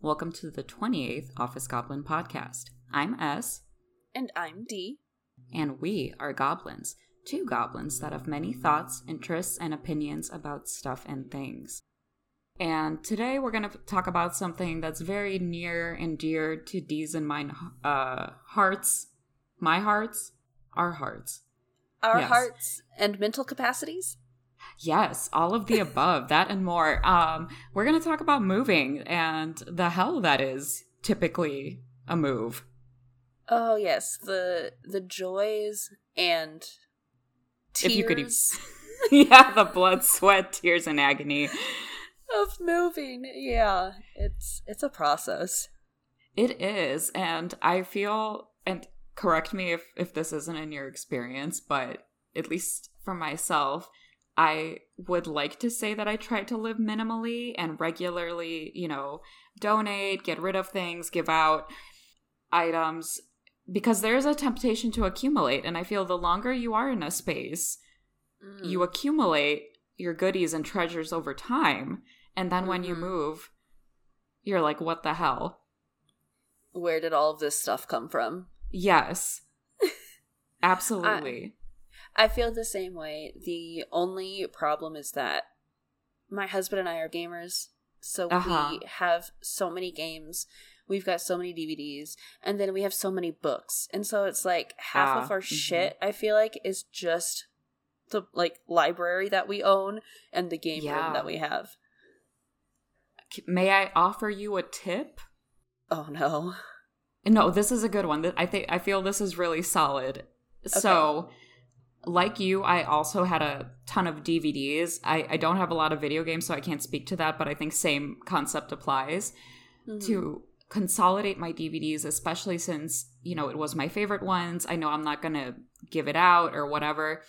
Welcome to the 28th Office Goblin podcast. I'm S, And I'm D. and we are goblins. Two goblins that have many thoughts, interests, and opinions about stuff and things. And today we're going to talk about something that's very near and dear to D's and mine uh, hearts. My hearts? Our hearts. Our Yes. hearts and mental capacities. Yes, all of the above, that and more. Um, we're going to talk about moving and the hell that is typically a move. Oh yes, the the joys and tears If you could yeah, the blood, sweat, tears, and agony. of moving. Yeah, it's it's a process. It is, and I feel, and correct me if if this isn't in your experience, but at least for myself, I would like to say that I try to live minimally and regularly, you know, donate, get rid of things, give out items because there's a temptation to accumulate and I feel the longer you are in a space, Mm. you accumulate your goodies and treasures over time, and then when you Mhm. move, you're like what the hell? Where did all of this stuff come from? Yes. Absolutely. I feel the same way. The only problem is that my husband and I are gamers, so Uh-huh. we have so many games. We've got so many DVDs, and then we have so many books, and so it's like half Ah, of our mhm. shit. I feel like is just the like library that we own and the game Yeah. room that we have. May I offer you a tip? Oh no! No, this is a good one. I think I feel this is really solid. So, like you, I also had a ton of DVDs. I, I don't have a lot of video games, so I can't speak to that, but I think same concept applies. Mhm. to consolidate my DVDs, especially since, you know, it was my favorite ones. I know I'm not going to give it out or whatever.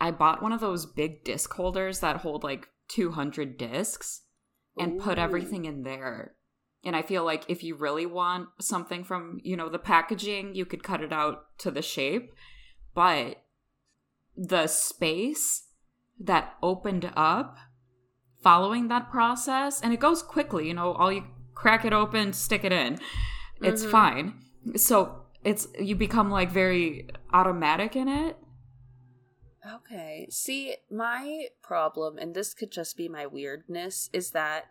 I bought one of those big disc holders that hold like 200 discs and put everything in there. And I feel like if you really want something from, you know, the packaging, you could cut it out to the shape. But the space that opened up following that process, and it goes quickly, you know, all you crack it open, stick it in. It's Mhm. fine. So it's you become like very automatic in it. Okay. See, my problem, and this could just be my weirdness, is that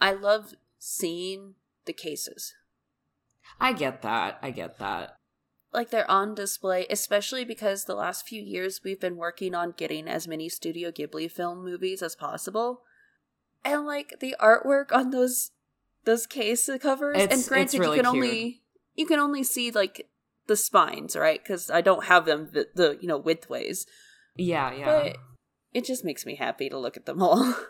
I love seeing the cases. I get that. I get that. Like they're on display, especially because the last few years we've been working on getting as many Studio Ghibli film movies as possible. And like the artwork on those those case covers, It's- and granted really you can cute. only you can only see like the spines, right? Because I don't have them the, the you know widthways. Yeah, yeah. But it just makes me happy to look at them all.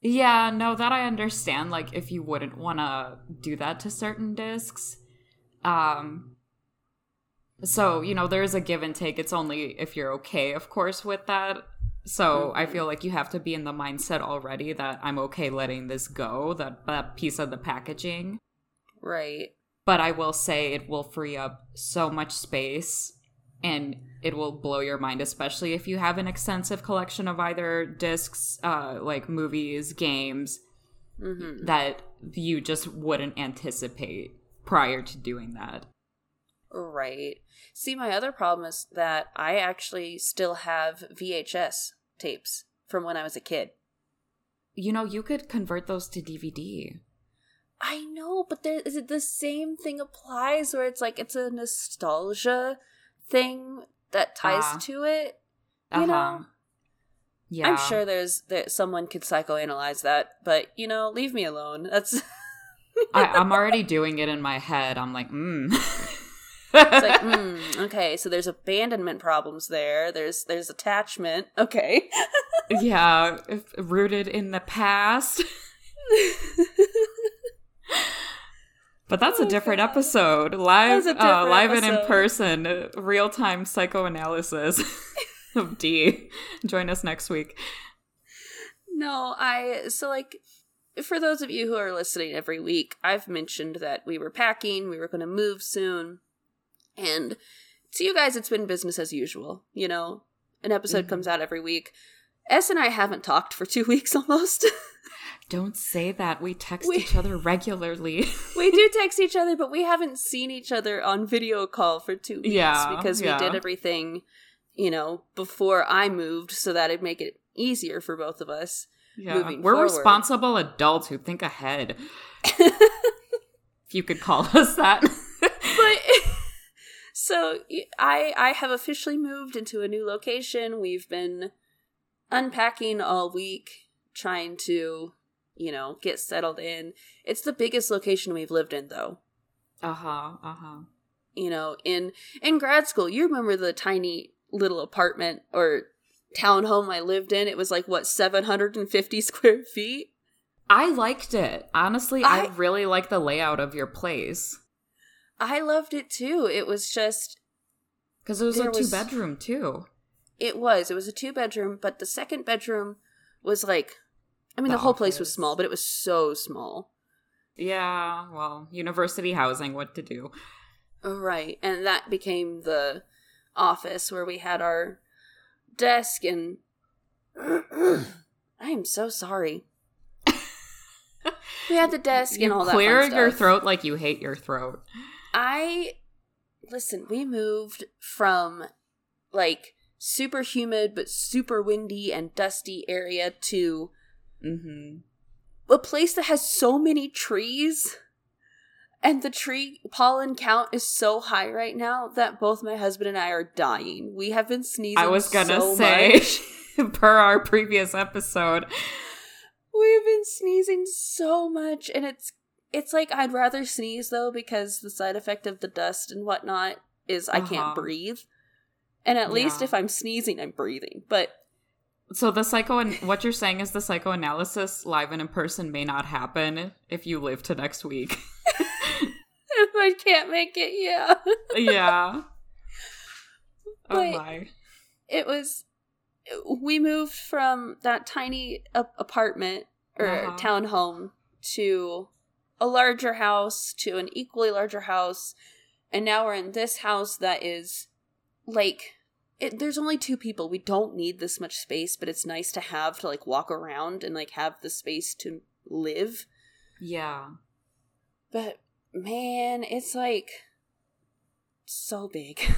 Yeah, no, that I understand. Like, if you wouldn't want to do that to certain discs, um, so you know, there's a give and take. It's only if you're okay, of course, with that. So I Mhm. feel like you have to be in the mindset already that I'm okay letting this go, that that piece of the packaging. right. But I will say it will free up so much space and it will blow your mind, especially if you have an extensive collection of either discs, uh, like movies, games, hmm that you just wouldn't anticipate prior to doing that. Right. See, my other problem is that I actually still have VHS tapes from when I was a kid. You know, you could convert those to DVD. I know, but there is it the same thing applies where it's like it's a nostalgia thing that ties Ah. to it. You know? Yeah. I'm sure there's that someone could psychoanalyze that, but you know, leave me alone. That's I, I'm already doing it in my head. I'm like, mm. It's like, mm, okay, so there's abandonment problems there. There's there's attachment. Okay. yeah, if- rooted in the past. But that's a Oh, different God. episode. Live, a uh, different live and in person, real time psychoanalysis of D. Join us next week. no, I so like for those of you who are listening every week, I've mentioned that we were packing, we were going to move soon. And to you guys it's been business as usual, you know. An episode Mhm. comes out every week. S and I haven't talked for 2 weeks almost. Don't say that. We text We- each other regularly. we do text each other, but we haven't seen each other on video call for two weeks Yeah, because yeah. we did everything, you know, before I moved so that it'd make it easier for both of us. yeah. We're forward. responsible adults who think ahead. if you could call us that. So I have officially moved into a new location. We've been unpacking all week, trying to, you know, get settled in. It's the biggest location we've lived in though. uh huh. Uh huh. You know, in in grad school, you remember the tiny little apartment or townhome I lived in? It was like what, 750 square feet? I liked it. Honestly, I, I- really like the layout of your place. I loved it too. It was just Because it was a two was- bedroom, too. It was. It was a two bedroom, but the second bedroom was like I mean The the, whole place was small, but it was so small. Yeah, well, university housing, what to do. Right. And that became the office where we had our desk and I am so sorry. We had the desk You and all that. clear your throat like you hate your throat. I listen, we moved from like super humid but super windy and dusty area to Mm-hmm. a place that has so many trees and the tree pollen count is so high right now that both my husband and I are dying. We have been sneezing. I was gonna so say, per our previous episode, we've been sneezing so much, and it's it's like I'd rather sneeze though because the side effect of the dust and whatnot is I Uh-huh. can't breathe. And at least if I'm sneezing, I'm breathing. But so the psycho and what you're saying is the psychoanalysis live and in person may not happen if you live to next week. if I can't make it, yeah. yeah. Oh But- my. it was we moved from that tiny apartment or Uh-huh. townhome to a larger house to an equally larger house and now we're in this house that is like it, there's only two people. We don't need this much space but it's nice to have to like walk around and like have the space to live. Yeah. but man it's like so big.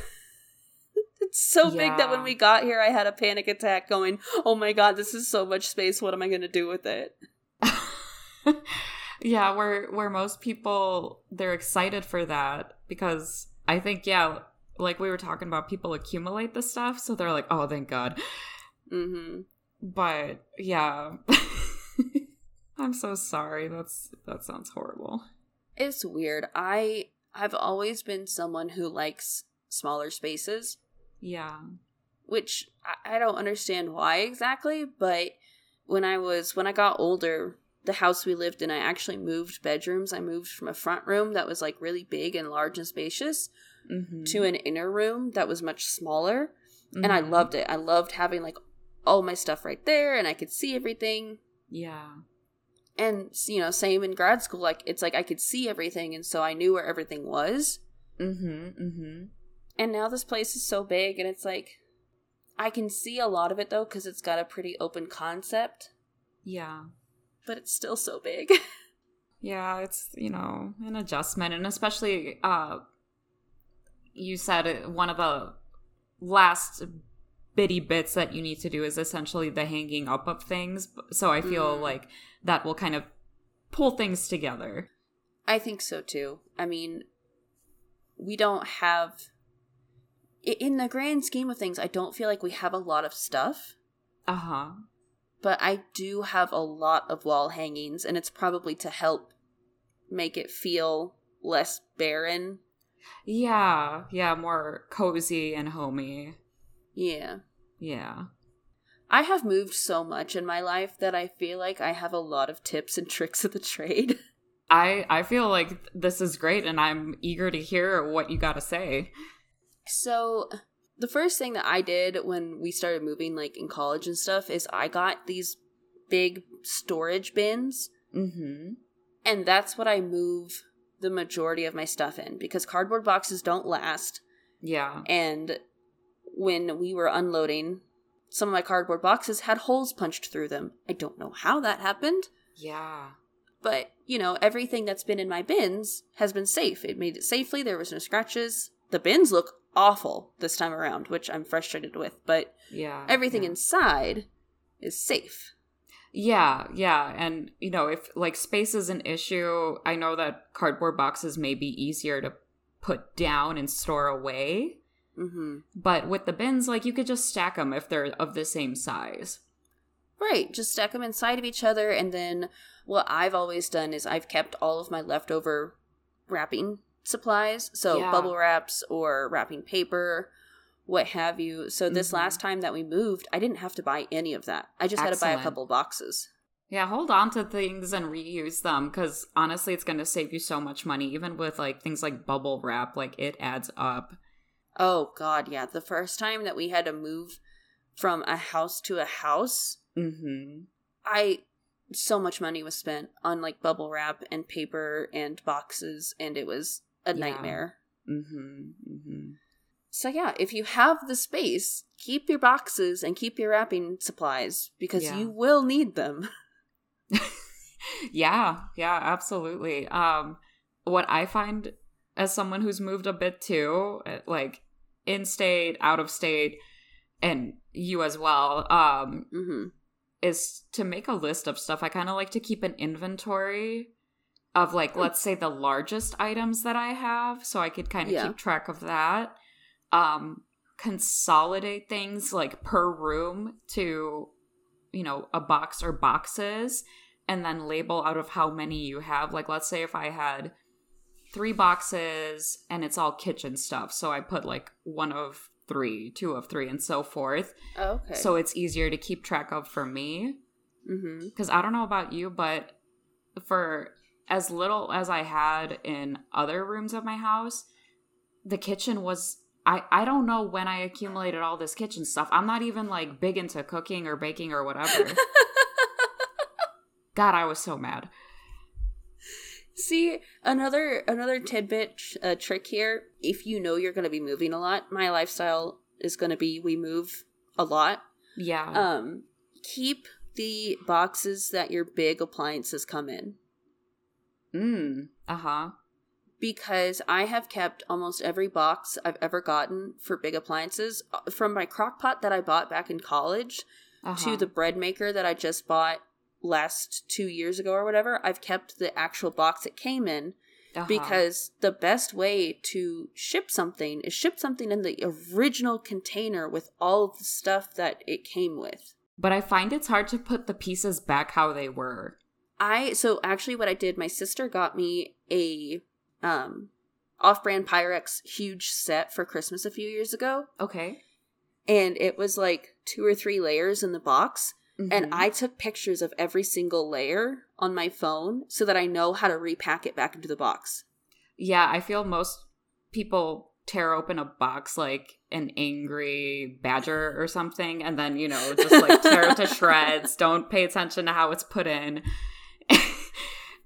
It's so big that when we got here i had a panic attack going oh my god this is so much space. What am i going to do with it yeah, where where most people they're excited for that because I think yeah, like we were talking about people accumulate the stuff, so they're like, "Oh, thank God." hmm But yeah. I'm so sorry. That's that sounds horrible. it's weird i i've always been someone who likes smaller spaces Yeah. which I, I don't understand why exactly but when i was when i got older the house we lived in i actually moved bedrooms i moved from a front room that was like really big and large and spacious Mm-hmm. to an inner room that was much smaller and i loved it i loved having like all my stuff right there and i could see everything Yeah. and you know same in grad school like it's like i could see everything and so i knew where everything was Mm hmm. Mm hmm. and now this place is so big and it's like i can see a lot of it though because it's got a pretty open concept Yeah. But it's still so big Yeah, it's, you know, an adjustment and especially uh you said one of the last bitty bits that you need to do is essentially the hanging up of things. So I feel Mm. like that will kind of pull things together. i think so too i mean we don't have in the grand scheme of things i don't feel like we have a lot of stuff Uh-huh. But I do have a lot of wall hangings, and it's probably to help make it feel less barren. Yeah, yeah, more cozy and homey. Yeah. Yeah. I have moved so much in my life that I feel like I have a lot of tips and tricks of the trade. I I feel like this is great and I'm eager to hear what you got to say. So, the first thing that I did when we started moving, like in college and stuff, is I got these big storage bins, Mhm. and that's what I move the majority of my stuff in because cardboard boxes don't last. Yeah. and when we were unloading some of my cardboard boxes had holes punched through them i don't know how that happened Yeah. But, you know, everything that's been in my bins has been safe. It made it safely. There was no scratches. The bins look awful this time around, which I'm frustrated with, but Yeah. everything yeah. inside is safe. Yeah, yeah. And, you know, if like space is an issue, I know that cardboard boxes may be easier to put down and store away. hmm But with the bins, like you could just stack them if they're of the same size. Right, just stack them inside of each other, and then what I've always done is I've kept all of my leftover wrapping supplies, so Yeah. bubble wraps or wrapping paper, what have you. So this Mhm. last time that we moved, I didn't have to buy any of that. I just had to buy a couple boxes. Yeah, hold on to things and reuse them because honestly, it's going to save you so much money. Even with like things like bubble wrap, like it adds up. Oh god, yeah. The first time that we had to move from a house to a house, Mm-hmm. I so much money was spent on like bubble wrap and paper and boxes and it was a Yeah. nightmare. Mm-hmm. Mm-hmm. So yeah, if you have the space, keep your boxes and keep your wrapping supplies because Yeah. you will need them. yeah, yeah, absolutely. Um, what I find as someone who's moved a bit too, uh, like in state, out of state, and you as well, um, hmm is to make a list of stuff. I kind of like to keep an inventory of like, Hmm. let's say the largest items that I have, so I could kind of Yeah. keep track of that. Um, consolidate things like per room to, you know, a box or boxes, and then label out of how many you have. Like, let's say if I had three boxes and it's all kitchen stuff, so I put like one of three, two of three, and so forth. okay. So it's easier to keep track of for me. hmm Because I don't know about you, but for as little as I had in other rooms of my house, the kitchen was. I, I don't know when I accumulated all this kitchen stuff. I'm not even like big into cooking or baking or whatever. God, I was so mad. See, another another tidbit uh, trick here. If you know you're going to be moving a lot, my lifestyle is going to be we move a lot. Yeah. Um, keep the boxes that your big appliances come in. Mm. Uh huh. because I have kept almost every box I've ever gotten for big appliances uh, from my crock pot that I bought back in college Uh-huh. to the bread maker that I just bought last two years ago or whatever. I've kept the actual box it came in Uh-huh. because the best way to ship something is ship something in the original container with all of the stuff that it came with. But I find it's hard to put the pieces back how they were. I so actually what I did, my sister got me a um off-brand Pyrex huge set for Christmas a few years ago, Okay. and it was like two or three layers in the box, and Mhm. I took pictures of every single layer on my phone so that I know how to repack it back into the box. Yeah, I feel most people tear open a box like an angry badger or something, and then, you know, just like tear it to shreds, don't pay attention to how it's put in.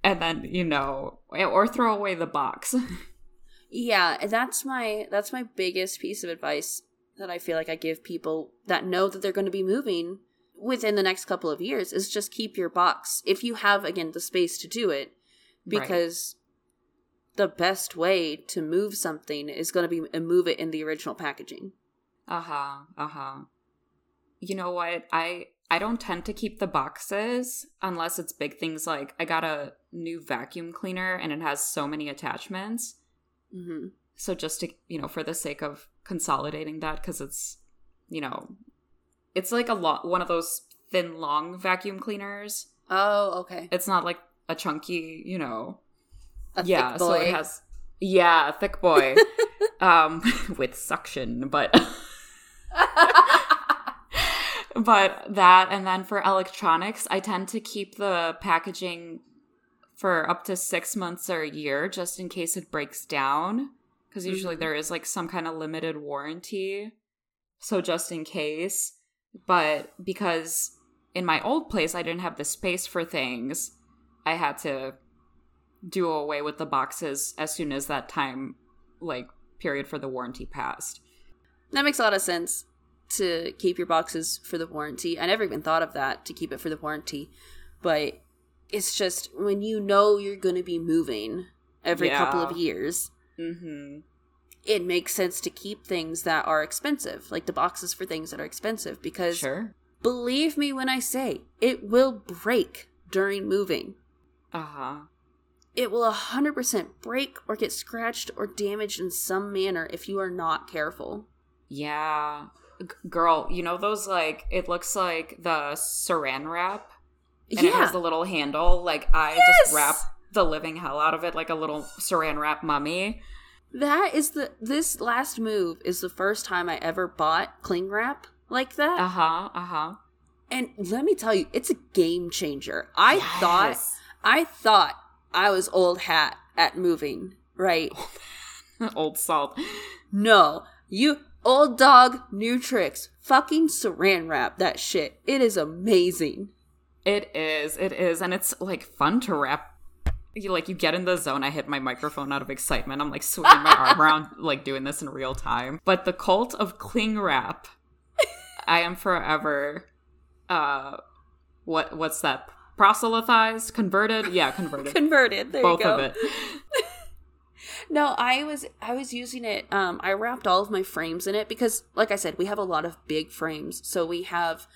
And then, you know, or throw away the box. Yeah, that's my that's my biggest piece of advice that I feel like I give people that know that they're going to be moving within the next couple of years is just keep your box if you have again the space to do it Right. because the best way to move something is going to be move it in the original packaging. Uh huh. Uh huh. You know what? I I don't tend to keep the boxes unless it's big things like I got a new vacuum cleaner and it has so many attachments. hmm So just to you know, for the sake of consolidating that, because it's you know, it's like a lot one of those thin, long vacuum cleaners. Oh, okay. It's not like a chunky, you know. A yeah, thick so it has yeah, a thick boy, um, with suction, but. but that and then for electronics i tend to keep the packaging for up to six months or a year just in case it breaks down. Because usually Mhm. there is like some kind of limited warranty. So just in case. But because in my old place i didn't have the space for things i had to do away with the boxes as soon as that time like period for the warranty passed. That makes a lot of sense to keep your boxes for the warranty. I never even thought of that to keep it for the warranty, but it's just when you know you're going to be moving every couple of years, Mm-hmm. it makes sense to keep things that are expensive, like the boxes for things that are expensive, because Sure. believe me when I say it will break during moving. Uh-huh. It will 100% break or get scratched or damaged in some manner if you are not careful. Yeah. Girl, you know those like it looks like the saran wrap and it has the little handle. Like I Yes! just wrap the living hell out of it like a little saran wrap mummy. That is the this last move is the first time I ever bought cling wrap like that. Uh-huh. Uh-huh. and let me tell you, it's a game changer. I thought I thought I was old hat at moving, right? old salt. No. You old dog, new tricks. Fucking saran wrap that shit. It is amazing. It is. It is. And it's like fun to wrap. You like you get in the zone. I hit my microphone out of excitement. I'm like swinging my arm around, like doing this in real time. But the cult of cling wrap, I am forever. Uh, what what's that? Proselytized, converted? Yeah, converted. Converted. There Both you go. of it. No, I was I was using it. Um, I wrapped all of my frames in it because, like I said, we have a lot of big frames. So we have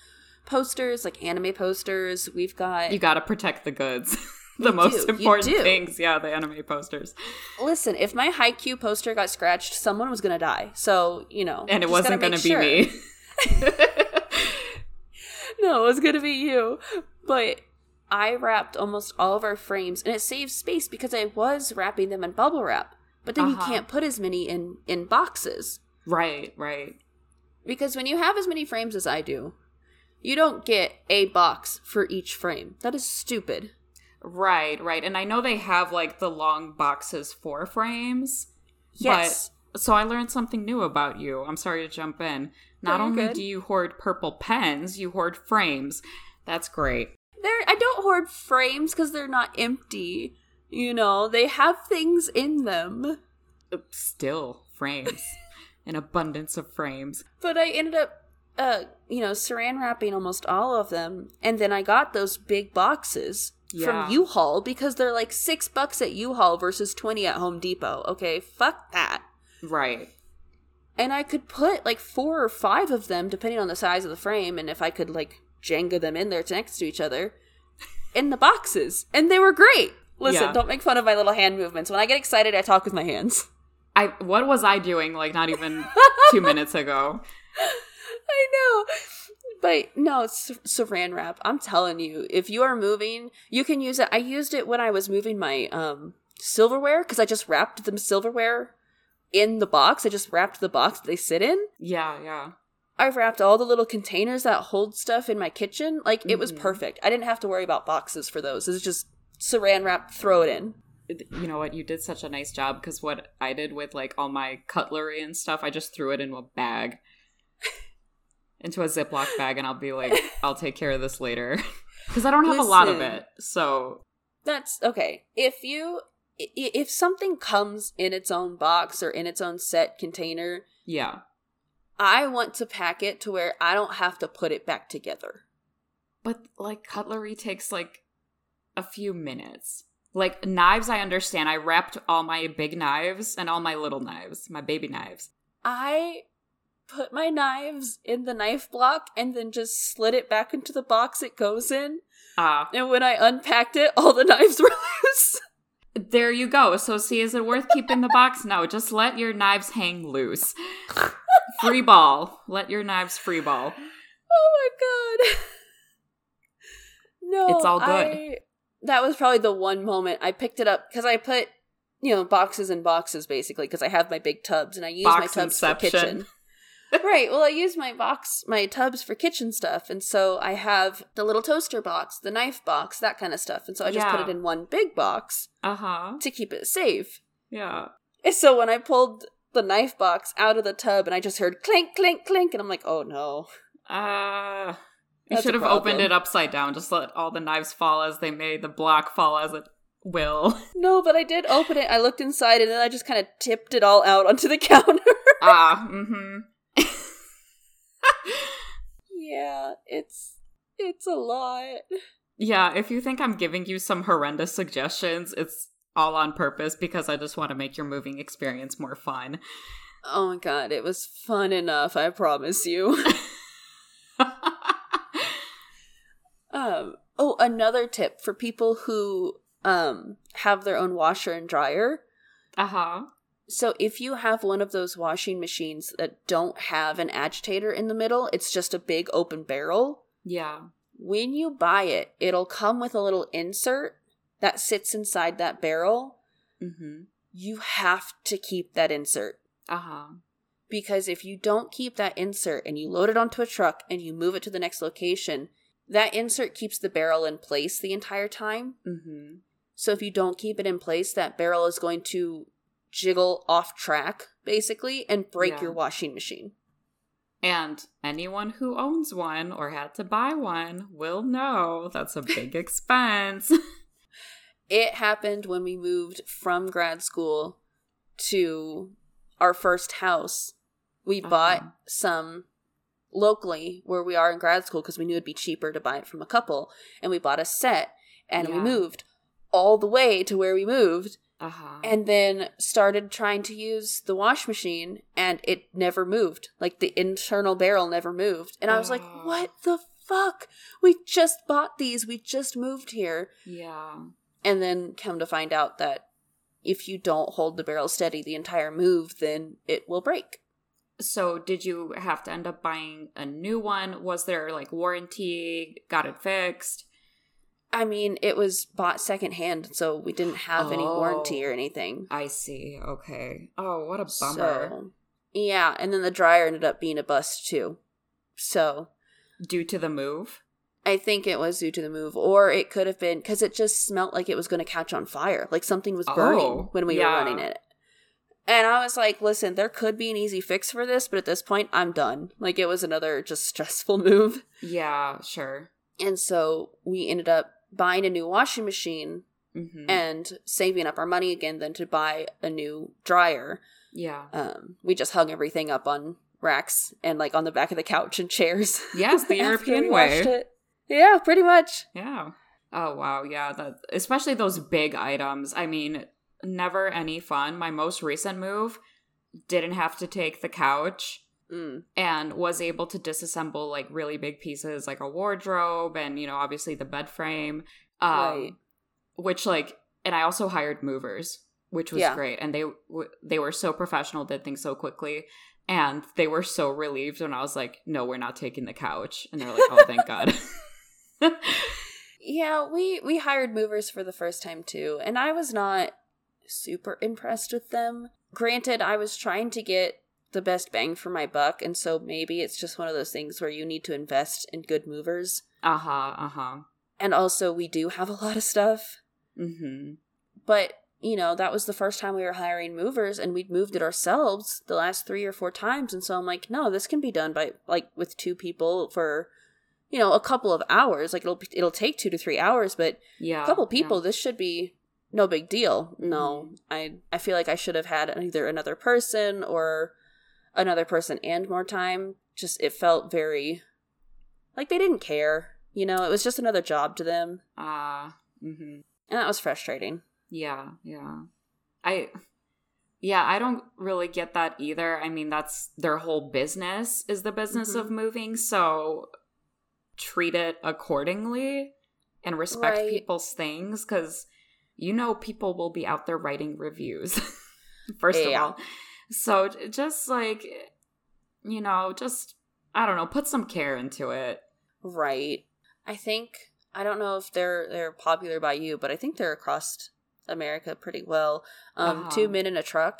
posters, like anime posters. We've got You got to protect the goods. the You most do, important things. Yeah, the anime posters. listen. If my Haikyuu poster got scratched, someone was gonna die. So you know, And it wasn't to make be sure. me. no, it was gonna be you. But I wrapped almost all of our frames, and it saves space because I was wrapping them in bubble wrap. But then you Uh-huh. can't put as many in in boxes. right, right. Because when you have as many frames as I do, you don't get a box for each frame. That is stupid. Right, right. And I know they have like the long boxes for frames. Yes. But so I learned something new about you. I'm sorry to jump in. Not No, only good. do you hoard purple pens, you hoard frames. That's great. They're I don't hoard frames because they're not empty. You know, they have things in them. Still, frames. An abundance of frames. But I ended up uh, you know, saran wrapping almost all of them. And then I got those big boxes Yeah. from U-Haul because they're like six bucks at U-Haul versus twenty at Home Depot. Okay, fuck that. Right. and I could put like four or five of them, depending on the size of the frame, and if I could like Jenga them in there next to each other, in the boxes, and they were great. Listen, Yeah. don't make fun of my little hand movements. When I get excited, I talk with my hands. I what was I doing like not even 2 minutes ago? I know. But no, it's saran wrap. I'm telling you, if you are moving, you can use it. I used it when I was moving my um silverware because I just wrapped the silverware in the box. I just wrapped the box that they sit in. Yeah, yeah. I've wrapped all the little containers that hold stuff in my kitchen. Like it was Mhm. perfect. I didn't have to worry about boxes for those. It's just saran wrap, throw it in. You know what? You did such a nice job because what I did with like all my cutlery and stuff, I just threw it into a bag. into a Ziploc bag and I'll be like, I'll take care of this later. Because I don't have a lot of it. So That's okay. If you if something comes in its own box or in its own set container, yeah. I want to pack it to where I don't have to put it back together. But like cutlery takes like a few minutes. Like knives, I understand. I wrapped all my big knives and all my little knives, my baby knives. I put my knives in the knife block and then just slid it back into the box it goes in. Ah, And when I unpacked it, all the knives were loose. there you go. So, see, is it worth keeping the box? No, just let your knives hang loose. Free ball. Let your knives free ball. Oh my god. No, It's all good. I- that was probably the one moment I picked it up because I put, you know, boxes and boxes basically because I have my big tubs and I use my tubs for Box-inception. kitchen. right. Well, I use my box, my tubs for kitchen stuff, and so I have the little toaster box, the knife box, that kind of stuff, and so I just put it in one big box Uh huh. to keep it safe. Yeah. And so when I pulled the knife box out of the tub and I just heard clink, clink, clink, and I'm like, oh no. Uh, you should have opened it upside down. Just let all the knives fall as they may, the block fall as it will. No, but I did open it. I looked inside and then I just kind of tipped it all out onto the counter. ah, mm hmm. yeah, it's it's a lot. Yeah, if you think I'm giving you some horrendous suggestions, it's all on purpose because I just want to make your moving experience more fun. Oh my god, it was fun enough, I promise you. Um oh, another tip for people who um have their own washer and dryer. uh-huh. So if you have one of those washing machines that don't have an agitator in the middle, it's just a big open barrel. Yeah. When you buy it, it'll come with a little insert that sits inside that barrel. Mm Mhm. You have to keep that insert. Uh-huh. Because if you don't keep that insert and you load it onto a truck and you move it to the next location, that insert keeps the barrel in place the entire time. Mhm. So if you don't keep it in place, that barrel is going to jiggle off track, basically, and break Yeah. your washing machine. And anyone who owns one or had to buy one will know that's a big expense. It happened when we moved from grad school to our first house. We Uh-huh. bought some locally where we are in grad school because we knew it'd be cheaper to buy it from a couple. And we bought a set and we moved all the way to where we moved uh-huh. and then started trying to use the wash machine and it never moved. Like the internal barrel never moved. And I was like, Oh. what the fuck? We just bought these. We just moved here. yeah. And then come to find out that if you don't hold the barrel steady the entire move, then it will break. So did you have to end up buying a new one? Was there like warranty? Got it fixed? I mean, it was bought secondhand, so we didn't have any warranty Oh. or anything. I see. Okay. Oh, what a bummer. So, yeah, and then the dryer ended up being a bust too. So, Due to the move? I think it was due to the move, or it could have been because it just smelt like it was going to catch on fire, like something was burning Oh, when we yeah. were running it. And I was like, listen, there could be an easy fix for this, but at this point, I'm done. Like, it was another just stressful move. Yeah, sure. And so we ended up buying a new washing machine hmm and saving up our money again then to buy a new dryer. yeah. Um, we just hung everything up on racks and like on the back of the couch and chairs. Yes, the European way. Yeah, pretty much. Yeah. Oh wow, yeah, that especially those big items. I mean, never any fun. My most recent move didn't have to take the couch Mm. and was able to disassemble like really big pieces like a wardrobe and you know obviously the bed frame um Right. which like and I also hired movers which was Yeah. great and they w- they were so professional did things so quickly and they were so relieved when I was like no we're not taking the couch and they're like oh thank god Yeah, we we hired movers for the first time too, and I was not super impressed with them. Granted, I was trying to get the best bang for my buck, and so maybe it's just one of those things where you need to invest in good movers. uh-huh uh-huh And also, we do have a lot of stuff, Mm-hmm. but you know, that was the first time we were hiring movers and we'd moved it ourselves the last 3 or 4 times, and so I'm like, no, this can be done by like with two people for you know, a couple of hours. Like it'll it'll take 2 to 3 hours, but yeah a couple yeah. people this should be no big deal no Mhm. i i feel like i should have had either another person or another person and more time just it felt very like they didn't care you know it was just another job to them ah mhm and that was frustrating Yeah, yeah. I yeah, I don't really get that either. I mean, that's their whole business is the business Mhm. of moving, so treat it accordingly and respect Right. people's things cuz you know people will be out there writing reviews. First Yeah. of all. So just like you know, just I don't know, put some care into it. right i think i don't know if they're they're popular by you but i think they're across america pretty well um Uh-huh. two men in a truck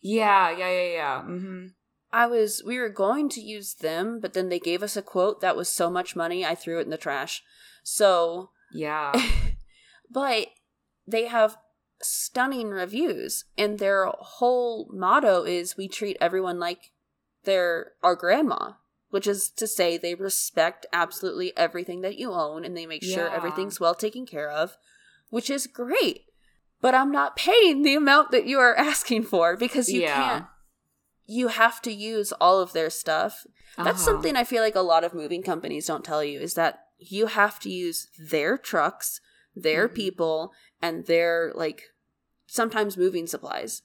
Yeah, yeah, yeah, yeah. Mhm. I was we were going to use them, but then they gave us a quote that was so much money I threw it in the trash. So, Yeah. but they have stunning reviews and their whole motto is we treat everyone like they're our grandma, which is to say they respect absolutely everything that you own and they make sure Yeah. everything's well taken care of, which is great. But I'm not paying the amount that you are asking for because you Yeah. can't you have to use all of their stuff. That's Uh-huh. something I feel like a lot of moving companies don't tell you is that you have to use their trucks, their Mhm. people, and their like sometimes moving supplies.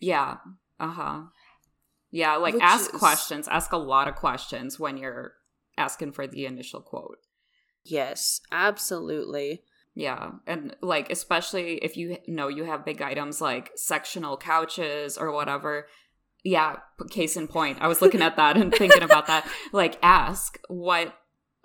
Yeah. Uh huh. Yeah, like Which ask is- questions. Ask a lot of questions when you're asking for the initial quote. Yes, absolutely. Yeah. And like, especially if you know you have big items like sectional couches or whatever. Yeah. Case in point, I was looking at that and thinking about that. Like, ask what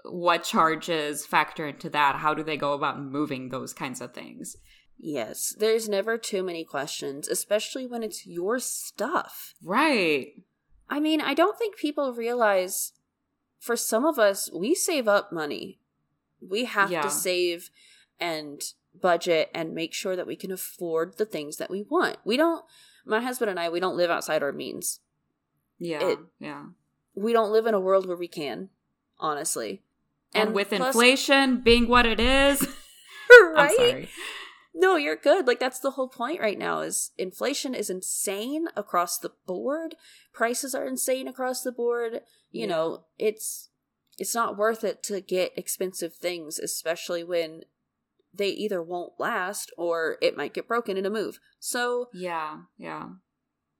what charges factor into that how do they go about moving those kinds of things Yes, there's never too many questions, especially when it's your stuff. right I mean, I don't think people realize for some of us, we save up money. We have Yeah. to save and budget and make sure that we can afford the things that we want. We don't, my husband and I, we don't live outside our means. yeah It- yeah We don't live in a world where we can, honestly. And, with plus- inflation being what it is i'm right? sorry No, you're good. Like that's the whole point right now is inflation is insane across the board. Prices are insane across the board. You Yeah. know, it's it's not worth it to get expensive things, especially when they either won't last or it might get broken in a move. So, yeah yeah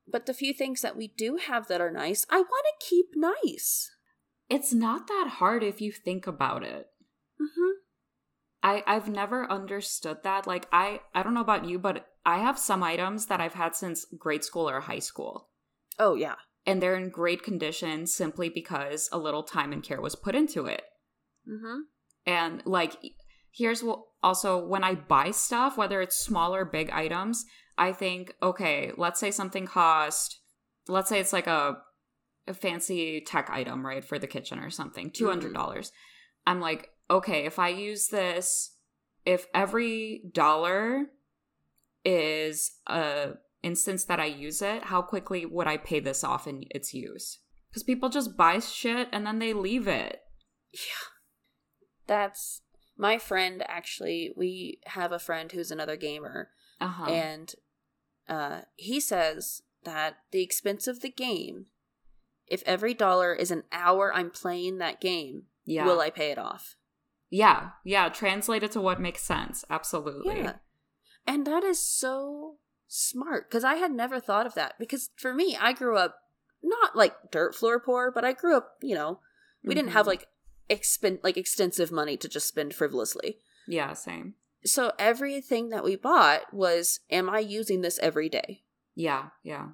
but the few things that we do have that are nice, I want to keep nice. It's not that hard if you think about it Mhm. I I've never understood that. Like I I don't know about you, but I have some items that I've had since grade school or high school. Oh yeah. And they're in great condition simply because a little time and care was put into it. Mhm. And like here's what also when I buy stuff, whether it's small or big items, I think, okay, let's say something cost let's say it's like a a fancy tech item, right, for the kitchen or something, two hundred dollars. I'm like, okay, if I use this, if every dollar is a instance that I use it, how quickly would I pay this off in its use? Because people just buy shit and then they leave it. Yeah. That's my friend actually. We have a friend who's another gamer Uh huh. and uh he says that the expense of the game if every dollar is an hour I'm playing that game, yeah. will I pay it off? yeah. Yeah. Translate it to what makes sense. Absolutely. Yeah. And that is so smart because I had never thought of that. Because for me, I grew up not like dirt floor poor, but I grew up, you know, we didn't have Mhm. like expend like extensive money to just spend frivolously. Yeah. Same. So everything that we bought was, am I using this every day? Yeah. Yeah.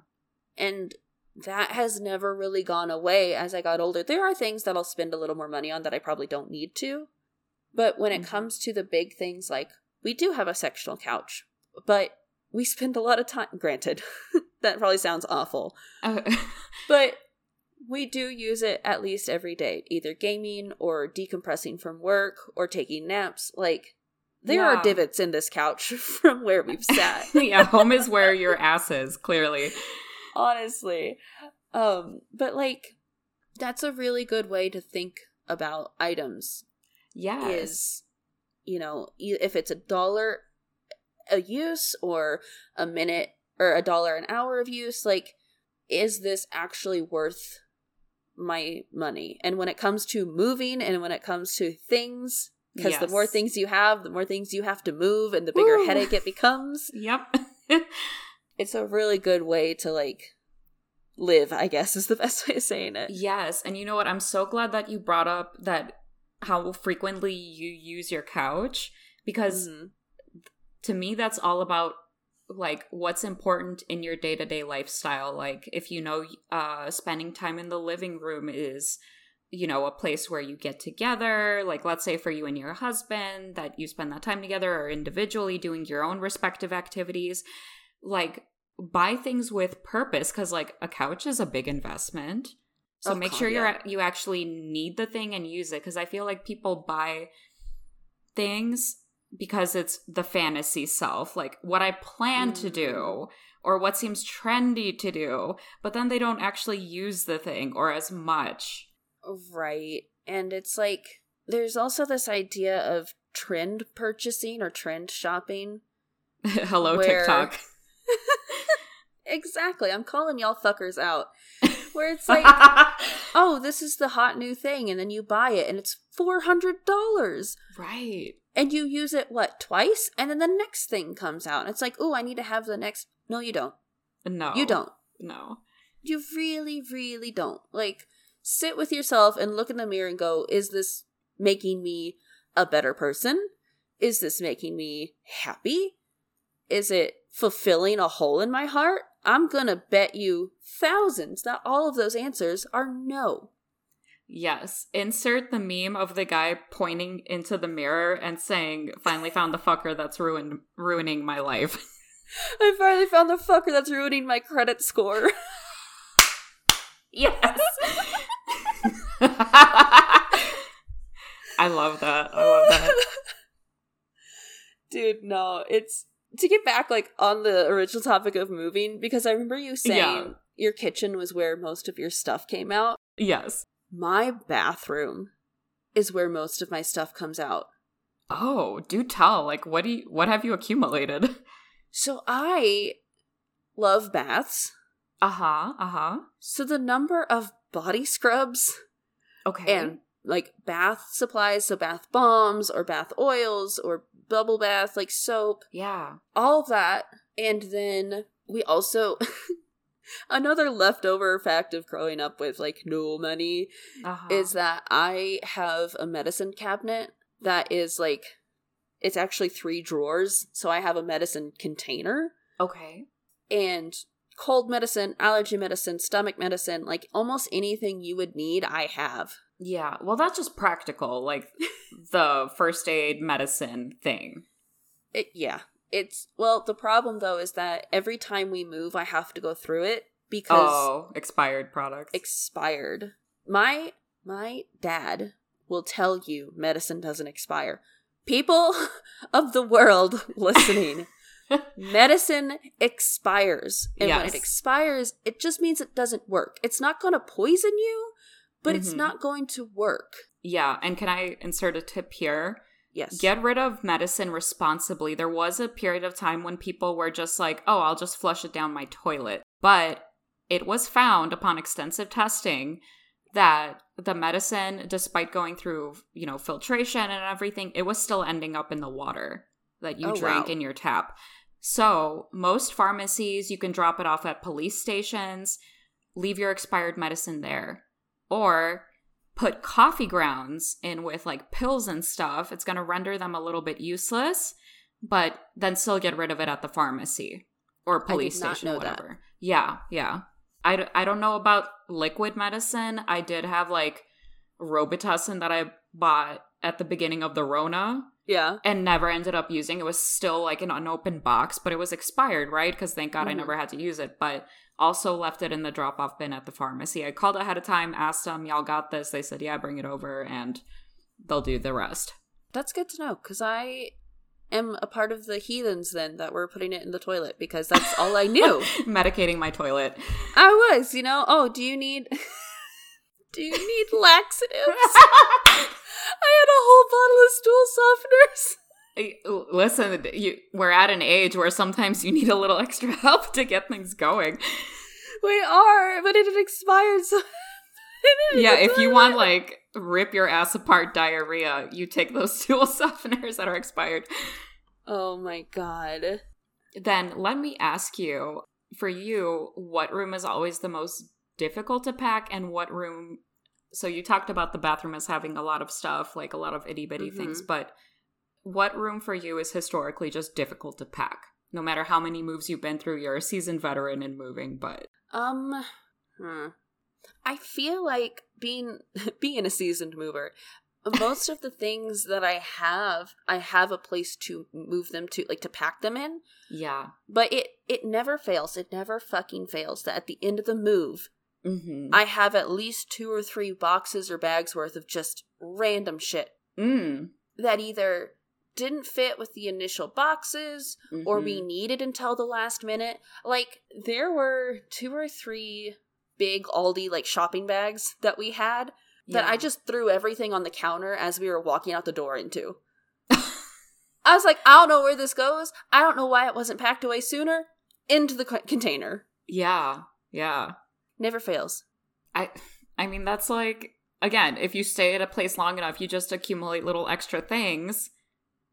And that has never really gone away as I got older. There are things that I'll spend a little more money on that I probably don't need to. But when it Mhm. comes to the big things, like we do have a sectional couch, but we spend a lot of time, granted, that probably sounds awful, Uh, but we do use it at least every day, either gaming or decompressing from work or taking naps. Like, there Yeah. are divots in this couch from where we've sat. yeah. Home is where your ass is. Clearly. Honestly um but like that's a really good way to think about items Yeah. is you know if it's a dollar a use or a minute or a dollar an hour of use like is this actually worth my money and when it comes to moving and when it comes to things because the more things you have the more things you have to move and the bigger Woo. headache it becomes Yep. it's a really good way to like live i guess is the best way of saying it yes. And you know what? I'm so glad that you brought up that how frequently you use your couch because Mhm. to me that's all about like what's important in your day-to-day lifestyle like if you know uh spending time in the living room is you know a place where you get together like let's say for you and your husband that you spend that time together or individually doing your own respective activities like buy things with purpose cuz like a couch is a big investment so make sure you're yeah. you actually need the thing and use it cuz i feel like people buy things because it's the fantasy self, like what I plan to do Mm. or what seems trendy to do, but then they don't actually use the thing or as much. right and it's like there's also this idea of trend purchasing or trend shopping Hello, Where- TikTok. Exactly i'm calling y'all fuckers out where it's like oh this is the hot new thing and then you buy it and it's $400. Right. And you use it, what, twice? And then the next thing comes out. And it's like, oh, I need to have the next. No, you don't. No. You don't. No. You really, really don't. Like, sit with yourself and look in the mirror and go, is this making me a better person? Is this making me happy? Is it fulfilling a hole in my heart? I'm gonna bet you thousands that all of those answers are no. Yes. Insert the meme of the guy pointing into the mirror and saying, finally found the fucker that's ruined ruining my life. I finally found the fucker that's ruining my credit score. yes. I love that. I love that. Dude, no, it's to get back like on the original topic of moving because I remember you saying Yeah. your kitchen was where most of your stuff came out. Yes. My bathroom is where most of my stuff comes out. Oh, do tell. Like what do you what have you accumulated? So I love baths. Uh-huh. Uh-huh. So the number of body scrubs Okay. and like bath supplies, so bath bombs or bath oils or bubble bath, like soap, yeah. all of that. And then we also another leftover fact of growing up with like no money Uh-huh. is that I have a medicine cabinet that is like it's actually three drawers. So I have a medicine container Okay. and cold medicine, allergy medicine, stomach medicine, like almost anything you would need, I have. Yeah. Well, that's just practical, like the first aid medicine thing. It, yeah. It's well, the problem though is that every time we move, I have to go through it because Oh, expired products. expired. My my dad will tell you medicine doesn't expire. People of the world listening, medicine expires. And when it expires, it just means it doesn't work. It's not going to poison you, but it's Mhm. not going to work. yeah, and can I insert a tip here? Yes. Get rid of medicine responsibly. There was a period of time when people were just like, oh, I'll just flush it down my toilet. But it was found upon extensive testing that the medicine, despite going through, you know, filtration and everything, it was still ending up in the water that you Oh, drank wow. in your tap. So, most pharmacies, you can drop it off at police stations, leave your expired medicine there. Or put coffee grounds in with like pills and stuff, it's going to render them a little bit useless, but then still get rid of it at the pharmacy or police station, know that. whatever. Yeah, yeah. I, d- I don't know about liquid medicine. I did have like Robitussin that I bought at the beginning of the Rona yeah. and never ended up using. It was still like an unopened box, but it was expired, right? Because thank God I Mhm. never had to use it. But also left it in the drop off bin at the pharmacy. I called ahead of time, asked them, y'all got this. They said, yeah, bring it over, and they'll do the rest. That's good to know because I am a part of the heathens then that were putting it in the toilet because that's all I knew. Medicating my toilet. I was, you know. Oh, do you need? do you need laxatives? I had a whole bottle of stool softeners. Listen, you, we're at an age where sometimes you need a little extra help to get things going. We are, but it expired. So Yeah, if you want like rip your ass apart diarrhea, you take those stool softeners that are expired. Oh my god. Then let me ask you for you, what room is always the most difficult to pack and what room so you talked about the bathroom as having a lot of stuff, like a lot of itty bitty things, mm-hmm. but what room for you is historically just difficult to pack? No matter how many moves you've been through, you're a seasoned veteran in moving, but Um, hmm. I feel like being being a seasoned mover, most of the things that I have, I have a place to move them to, like to pack them in. yeah. But it it never fails. It never fucking fails. That at the end of the move, Mm-hmm. I have at least two or three boxes or bags worth of just random shit mm. that either didn't fit with the initial boxes or we Mhm. needed until the last minute. Like there were two or three big Aldi like shopping bags that we had that I just threw everything on the counter as we were walking out the door into. I was like, I don't know where this goes. I don't know why it wasn't packed away sooner. Into the co- container. Yeah. Yeah. Never fails. I I mean that's like again, if you stay at a place long enough, you just accumulate little extra things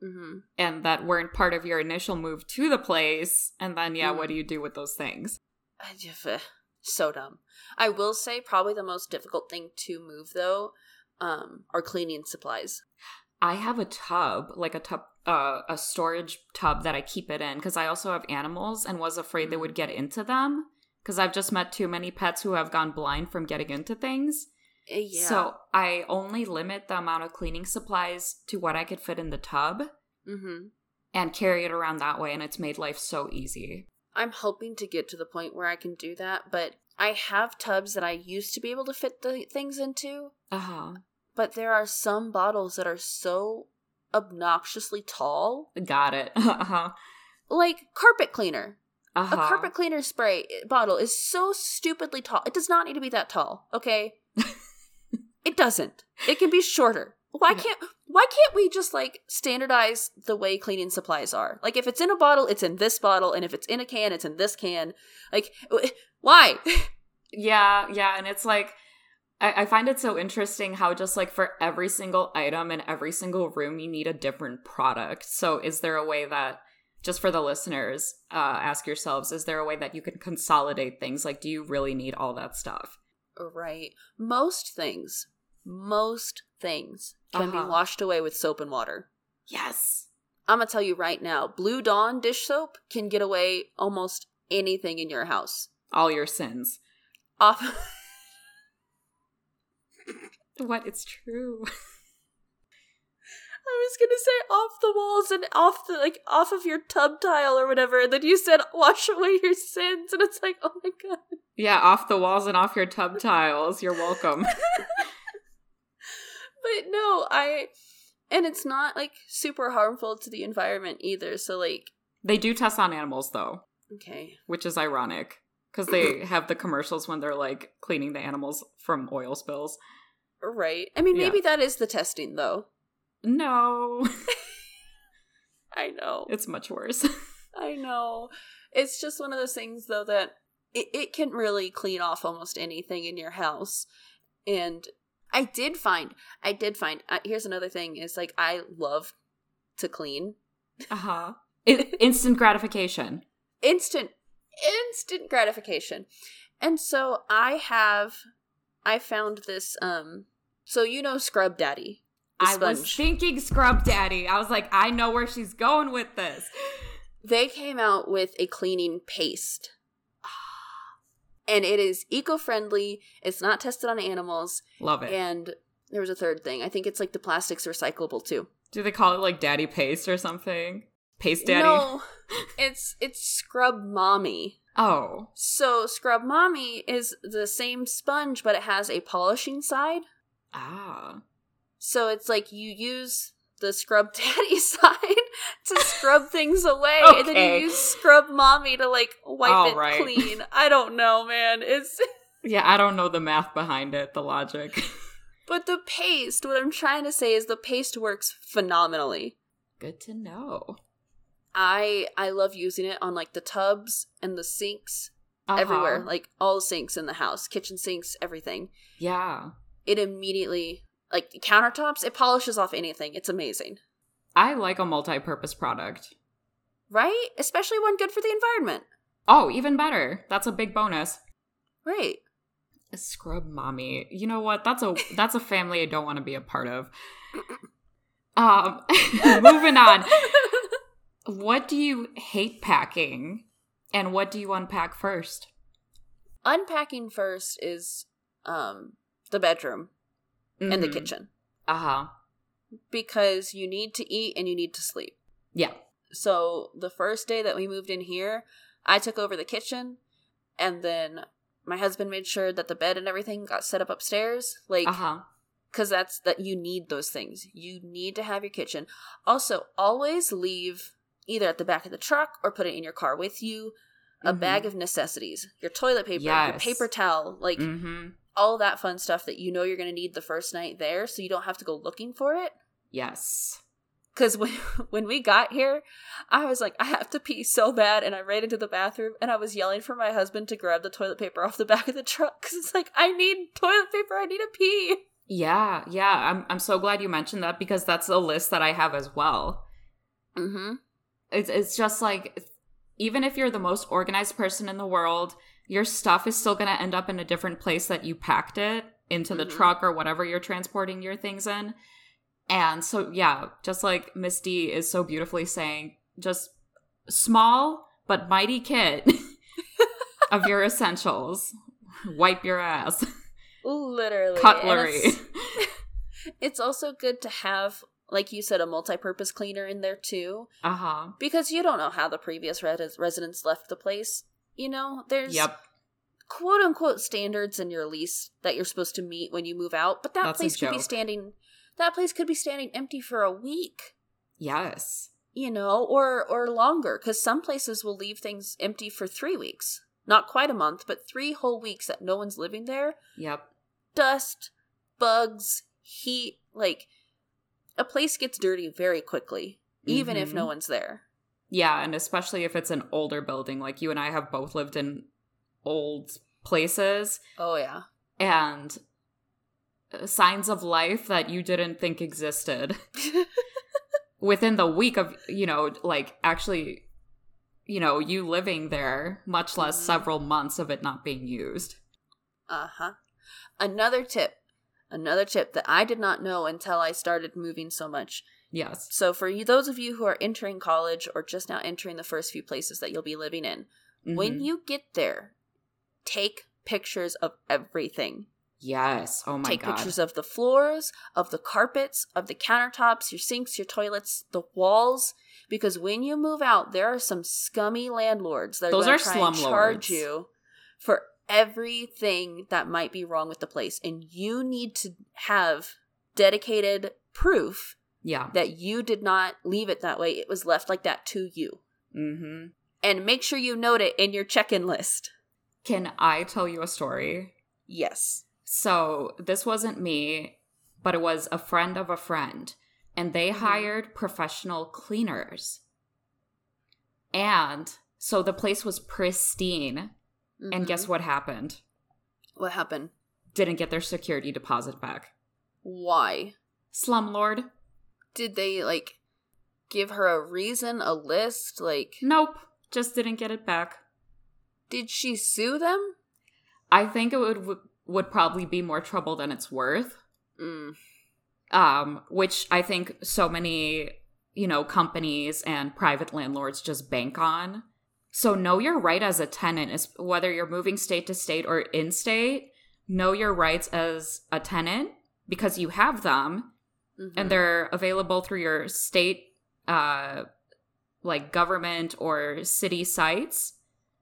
Mm-hmm. and that weren't part of your initial move to the place. And then, yeah, what Mm. do you do with those things? Uh, so dumb. I will say probably the most difficult thing to move though um are cleaning supplies. I have a tub, like a tub, uh, a storage tub that I keep it in because I also have animals and was afraid they Mm. would get into them because I've just met too many pets who have gone blind from getting into things. Uh, Yeah. So I only limit the amount of cleaning supplies to what I could fit in the tub mm-hmm. and carry it around that way, and it's made life so easy. I'm hoping to get to the point where I can do that, but I have tubs that I used to be able to fit the things into, Uh huh. but there are some bottles that are so obnoxiously tall. Got it. Uh huh. Like carpet cleaner. Uh A carpet cleaner spray bottle is so stupidly tall. It does not need to be that tall, okay? it doesn't. It can be shorter. Why Yeah. can't why can't we just like standardize the way cleaning supplies are? Like if it's in a bottle, it's in this bottle, and if it's in a can, it's in this can. Like why? Yeah, yeah, and it's like I, I find it so interesting how just like for every single item in every single room you need a different product. So is there a way that just for the listeners, uh, ask yourselves, is there a way that you can consolidate things? Like, do you really need all that stuff? right. Most things, most things can Uh-huh. be washed away with soap and water. Yes. I'm gonna tell you right now, Blue Dawn dish soap can get away almost anything in your house. All your sins. Off What? It's true. I was gonna say off the walls and off the like off of your tub tile or whatever, and then you said wash away your sins, and it's like, oh my god. yeah, off the walls and off your tub tiles. You're welcome. But no, I and it's not like super harmful to the environment either. So like, they do test on animals though, okay, which is ironic because they have the commercials when they're like cleaning the animals from oil spills. right. I mean, Yeah. maybe that is the testing though. No, I know. it's much worse. I know. It's just one of those things, though, that it, it can really clean off almost anything in your house. And I did find, I did find, uh, here's another thing is like, I love to clean. Uh huh. instant gratification. Instant, instant gratification. And so I have, I found this, um, so you know Scrub Daddy. I was thinking Scrub Daddy. I was like, I know where she's going with this. they came out with a cleaning paste. And it is eco friendly. It's not tested on animals. Love it. And there was a third thing. I think it's like the plastic's recyclable too. Do they call it like Daddy Paste or something? Paste Daddy? No, it's it's Scrub Mommy. Oh. So Scrub Mommy is the same sponge, but it has a polishing side. Ah. So it's like you use the Scrub Daddy side to scrub things away, and then you use Scrub Mommy to like wipe All it right. clean. I don't know, man. It's Yeah, I don't know the math behind it, the logic. but the paste. What I'm trying to say is the paste works phenomenally. Good to know. I I love using it on like the tubs and the sinks Uh-huh. everywhere, like all the sinks in the house, kitchen sinks, everything. Yeah. It immediately like countertops, it polishes off anything. It's amazing. I like a multi purpose product. Right? Especially one good for the environment. Oh, even better. That's a big bonus. Right. A scrub mommy. You know what? That's a that's a family I don't want to be a part of. Um moving on. What do you hate packing? And what do you unpack first? Unpacking first is um the bedroom and the kitchen Uh-huh. because you need to eat and you need to sleep. Yeah. So the first day that we moved in here, I took over the kitchen and then my husband made sure that the bed and everything got set up upstairs like Uh-huh. cuz that's that you need those things. You need to have your kitchen. Also, always leave either at the back of the truck or put it in your car with you a Mhm. bag of necessities, your toilet paper, your paper towel, like Mm-hmm. All that fun stuff that you know you're going to need the first night there so you don't have to go looking for it. Yes. Cuz when when we got here, I was like I have to pee so bad and I ran into the bathroom and I was yelling for my husband to grab the toilet paper off the back of the truck cuz it's like I need toilet paper, I need a pee. Yeah, yeah. I'm I'm so glad you mentioned that because that's a list that I have as well. Mm-hmm. It's it's just like even if you're the most organized person in the world, your stuff is still going to end up in a different place that you packed it into the Mhm. truck or whatever you're transporting your things in. And so yeah, just like Miss D is so beautifully saying, just small but mighty kit of your essentials. Wipe your ass. Literally. Cutlery. It's, it's also good to have, like you said, a multi-purpose cleaner in there too, Uh-huh. because you don't know how the previous res- residents left the place. You know, there's Yep. quote unquote standards in your lease that you're supposed to meet when you move out, but that That's place could be standing that place could be standing empty for a week, Yes. you know, or or longer cuz some places will leave things empty for 3 weeks. Not quite a month, but 3 whole weeks that no one's living there. Yep. Dust, bugs, heat, like a place gets dirty very quickly even if no Mhm. one's there. Yeah, and especially if it's an older building, like you and I have both lived in old places Oh yeah. and uh, signs of life that you didn't think existed within the week of, you know, like actually, you know, you living there, much less Mhm. several months of it not being used. Uh huh. Another tip, another tip that I did not know until I started moving so much. Yes. So, for you, those of you who are entering college or just now entering the first few places that you'll be living in, when Mhm. you get there, take pictures of everything. Yes. Oh my god. take god. pictures of the floors, of the carpets, of the countertops, your sinks, your toilets, the walls. Because when you move out, there are some scummy landlords that are Those going are and slumlords. charge you for everything that might be wrong with the place, and you need to have dedicated proof yeah. that you did not leave it that way. It was left like that to you, Mhm. and make sure you note it in your check-in list. Can I tell you a story? Yes. So this wasn't me, but it was a friend of a friend. And they Mhm. hired professional cleaners. And so the place was pristine. And guess Mhm. what happened? what happened? Didn't get their security deposit back. Why? Slumlord? Did they like give her a reason, a list? Like, Nope. Just didn't get it back. did she sue them? I think it would would probably be more trouble than it's worth. Mm. um, which I think so many, you know, companies and private landlords just bank on. So know your right as a tenant is whether you're moving state to state or in state, know your rights as a tenant because you have them Mhm. and they're available through your state uh like government or city sites.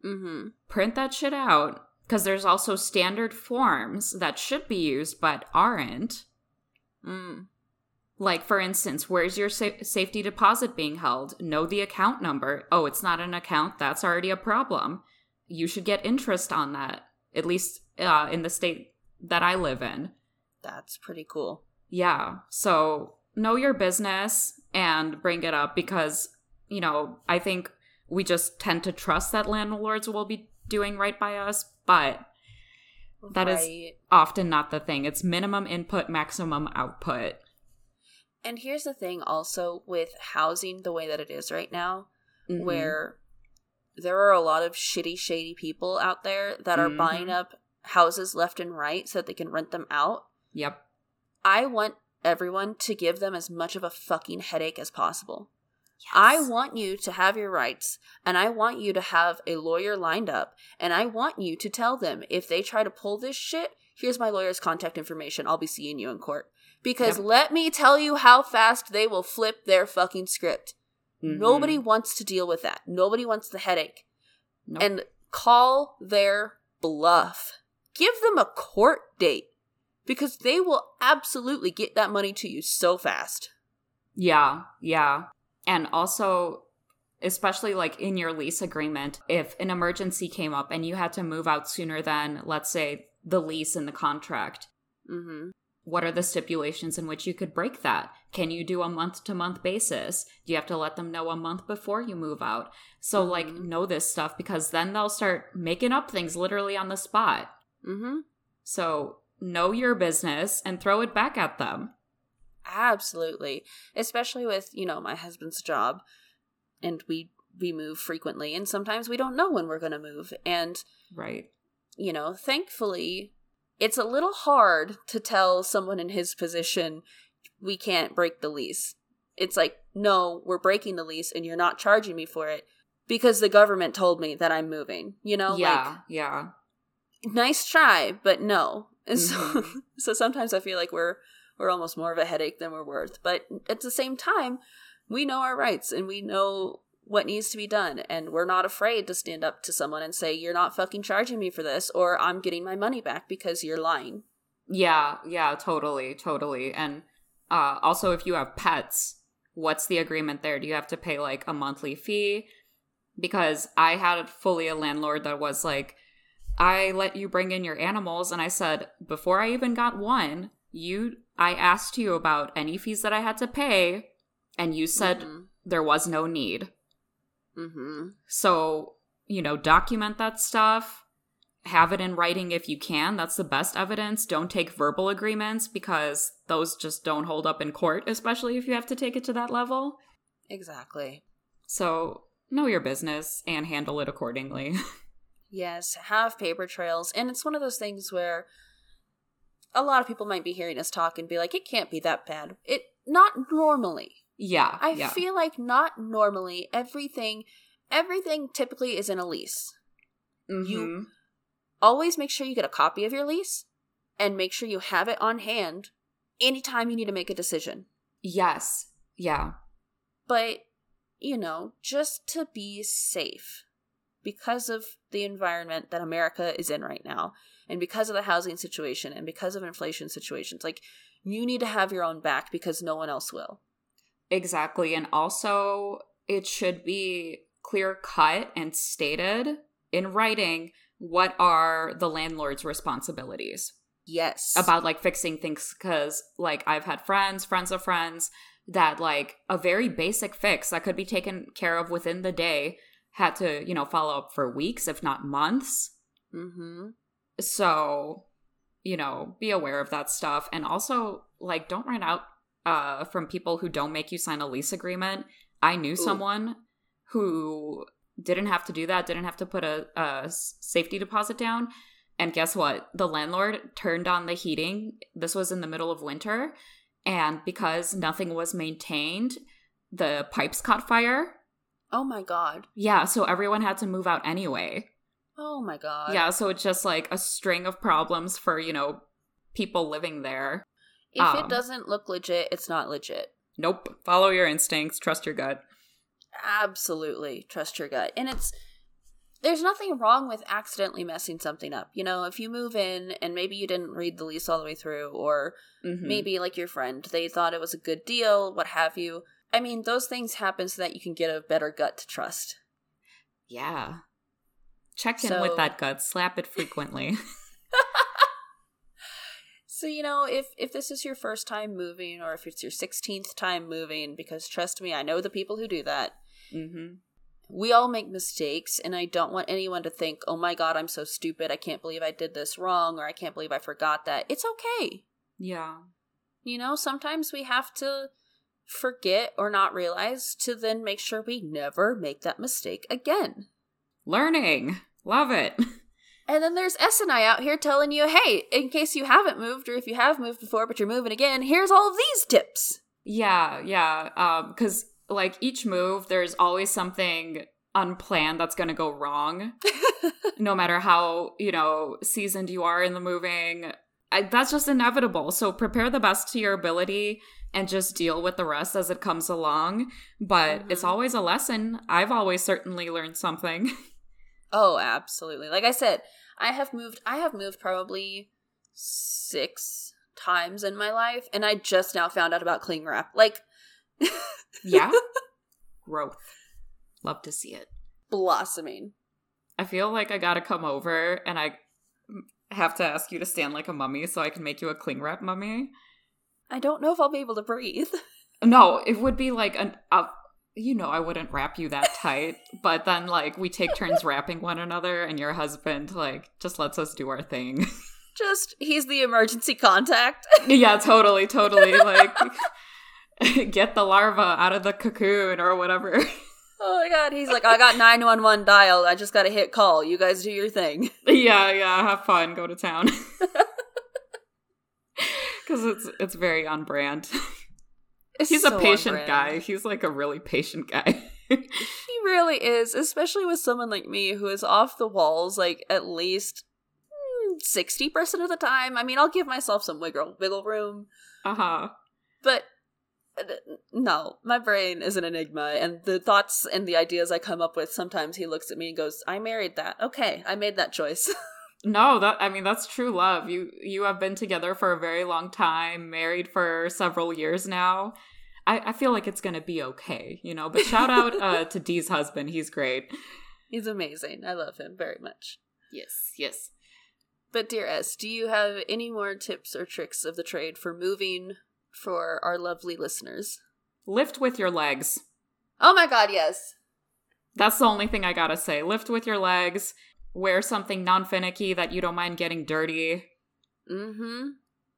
Mhm. Print that shit out because there's also standard forms that should be used but aren't. Mm. Like, for instance, where's your sa- safety deposit being held? Know the account number. Oh, it's not an account. That's already a problem. You should get interest on that, at least uh, in the state that I live in. That's pretty cool. Yeah. So know your business and bring it up because, you know, I think we just tend to trust that landlords will be doing right by us, but That is- Right. often not the thing. It's minimum input, maximum output. And here's the thing also with housing the way that it is right now, Mhm. where there are a lot of shitty, shady people out there that are Mhm. buying up houses left and right so that they can rent them out. Yep. I want everyone to give them as much of a fucking headache as possible. I want you to have your rights, and I want you to have a lawyer lined up, and I want you to tell them if they try to pull this shit, here's my lawyer's contact information. I'll be seeing you in court. Because Yep. let me tell you how fast they will flip their fucking script. Mhm. Nobody wants to deal with that. Nobody wants the headache. Nope. And call their bluff. Give them a court date because they will absolutely get that money to you so fast. Yeah, yeah. And also, especially like in your lease agreement, if an emergency came up and you had to move out sooner than, let's say, the lease and the contract, Mm-hmm. what are the stipulations in which you could break that? Can you do a month to month basis? Do you have to let them know a month before you move out? So, like, Mhm. know this stuff because then they'll start making up things literally on the spot. Mm-hmm. So, know your business and throw it back at them. Absolutely. Especially with, you know, my husband's job and we we move frequently and sometimes we don't know when we're going to move and right. You know, thankfully it's a little hard to tell someone in his position we can't break the lease. It's like, no, we're breaking the lease and you're not charging me for it because the government told me that I'm moving. You know, yeah, like yeah. Nice try, but no. And Mm-hmm. so, so sometimes I feel like we're we're almost more of a headache than we're worth. But at the same time, we know our rights and we know what needs to be done, and we're not afraid to stand up to someone and say, "You're not fucking charging me for this," or "I'm getting my money back because you're lying." Yeah, yeah, totally, totally. And uh, also, if you have pets, what's the agreement there? Do you have to pay like a monthly fee? Because I had fully a landlord that was like, I let you bring in your animals, and I said before I even got one, you, I asked you about any fees that I had to pay, and you said Mhm. there was no need. Mm-hmm. So, you know, document that stuff. Have it in writing if you can. That's the best evidence. Don't take verbal agreements because those just don't hold up in court, especially if you have to take it to that level. Exactly. So, know your business and handle it accordingly. Yes, have paper trails. And it's one of those things where a lot of people might be hearing us talk and be like, it can't be that bad. It not normally. yeah. I yeah. feel like not normally everything everything typically is in a lease. Mhm. Always make sure you get a copy of your lease and make sure you have it on hand anytime you need to make a decision. Yes. Yeah. But, you know, just to be safe because of the environment that America is in right now and because of the housing situation and because of inflation situations, like you need to have your own back because no one else will. Exactly. And also, it should be clear cut and stated in writing what are the landlord's responsibilities. Yes. about like fixing things because like I've had friends, friends of friends that like a very basic fix that could be taken care of within the day had to, you know, follow up for weeks, if not months. Mhm. So, you know, be aware of that stuff. And also, like, don't run out uh from people who don't make you sign a lease agreement. I knew someone who didn't have to do that, didn't have to put a, a safety deposit down. And guess what? The landlord turned on the heating. This was in the middle of winter. And because nothing was maintained, the pipes caught fire. Oh my god. Yeah, so everyone had to move out anyway. Oh my god. Yeah, so it's just like a string of problems for, you know, people living there. If Um, it doesn't look legit, it's not legit. Nope. Follow your instincts, trust your gut. Absolutely. Trust your gut. And it's there's nothing wrong with accidentally messing something up. You know, if you move in and maybe you didn't read the lease all the way through or Mhm. maybe like your friend, they thought it was a good deal, what have you. I mean, those things happen so that you can get a better gut to trust. Yeah. Check in with that gut, slap it frequently. So, you know, if if this is your first time moving or if it's your 16th time moving because trust me, I know the people who do that. mm-hmm. we all make mistakes and i don't want anyone to think oh my god i'm so stupid i can't believe i did this wrong or i can't believe i forgot that it's okay Yeah. you know sometimes we have to forget or not realize to then make sure we never make that mistake again Learning. Love it. and then there's s and i out here telling you hey in case you haven't moved or if you have moved before but you're moving again here's all of these tips Yeah, yeah. Um, because like each move, there's always something unplanned that's gonna go wrong. no matter how you know seasoned you are in the moving, I, that's just inevitable. So prepare the best to your ability and just deal with the rest as it comes along. But it's Mhm. always a lesson. I've always certainly learned something. oh absolutely like i said i have moved i have moved probably six times in my life and i just now found out about cling wrap like yeah, growth. Love to see it. blossoming I feel like I gotta come over and I have to ask you to stand like a mummy so I can make you a cling wrap mummy. i don't know if i'll be able to breathe No, it would be like an. Uh, you know, I wouldn't wrap you that tight, but then like we take turns wrapping one another, and your husband like just lets us do our thing. Just he's the emergency contact. yeah, totally, totally. Like, get the larva out of the cocoon or whatever. Oh my god, he's like, I got 911 dialed. I just got to hit call. You guys do your thing. yeah, yeah, have fun, go to town. Cuz it's it's very on brand. It's He's so a patient guy. He's like a really patient guy. He really is, especially with someone like me who is off the walls like at least mm, 60% of the time. I mean, I'll give myself some wiggle wiggle room, uh-huh. but no, my brain is an enigma and the thoughts and the ideas I come up with sometimes he looks at me and goes, "I married that. Okay, I made that choice." No, that I mean that's true love. You you have been together for a very long time, married for several years now. I, I feel like it's gonna be okay, you know. But shout out uh, to Dee's husband. He's great. He's amazing. I love him very much. Yes, yes. But dear S, do you have any more tips or tricks of the trade for moving for our lovely listeners? Lift with your legs. Oh my god, yes. That's the only thing I gotta say. Lift with your legs. Wear something non finicky that you don't mind getting dirty. Mm-hmm.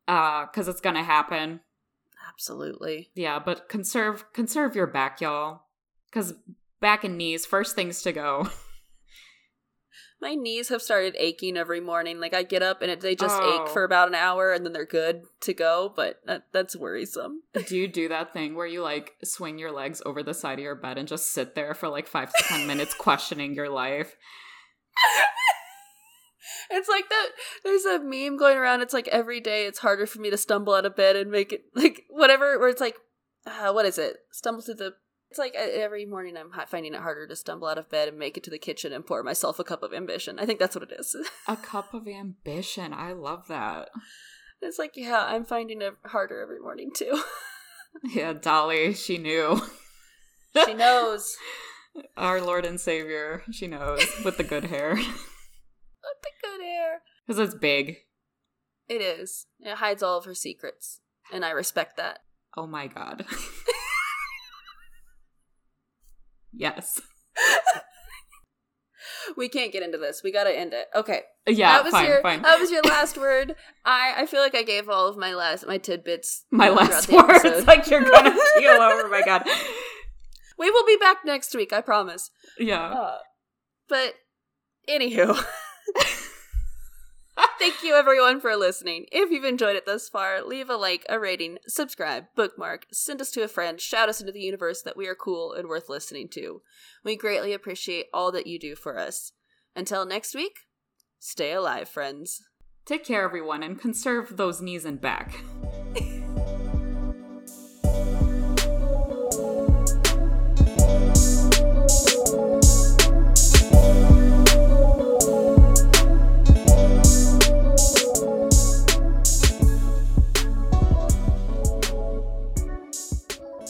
Uh, cause it's gonna happen. Absolutely. Yeah, but conserve conserve your back, y'all. Cause back and knees, first things to go. My knees have started aching every morning. Like I get up and it, they just Oh. ache for about an hour and then they're good to go, but that, that's worrisome. do you do that thing where you like swing your legs over the side of your bed and just sit there for like five to ten minutes questioning your life? It's like that. There's a meme going around. It's like every day it's harder for me to stumble out of bed and make it like whatever. Where it's like, uh, what is it? Stumble to the. It's like every morning I'm finding it harder to stumble out of bed and make it to the kitchen and pour myself a cup of ambition. I think that's what it is. A cup of ambition. I love that. it's like, yeah, I'm finding it harder every morning too. Yeah, Dolly, she knew. she knows. Our Lord and Savior, she knows, with the good hair. What the good hair. Because it's big. It is. It hides all of her secrets, and I respect that. Oh my god. Yes. We can't get into this. We gotta end it. Okay. Yeah, that was fine, your fine. that was your last word. I I feel like I gave all of my last my tidbits. my last words, like you're gonna keel over. My god. we will be back next week. I promise. Yeah. Uh, but anywho, thank you everyone for listening. If you've enjoyed it thus far, leave a like, a rating, subscribe, bookmark, send us to a friend, shout us into the universe that we are cool and worth listening to. We greatly appreciate all that you do for us. Until next week, stay alive, friends. Take care, everyone, and conserve those knees and back.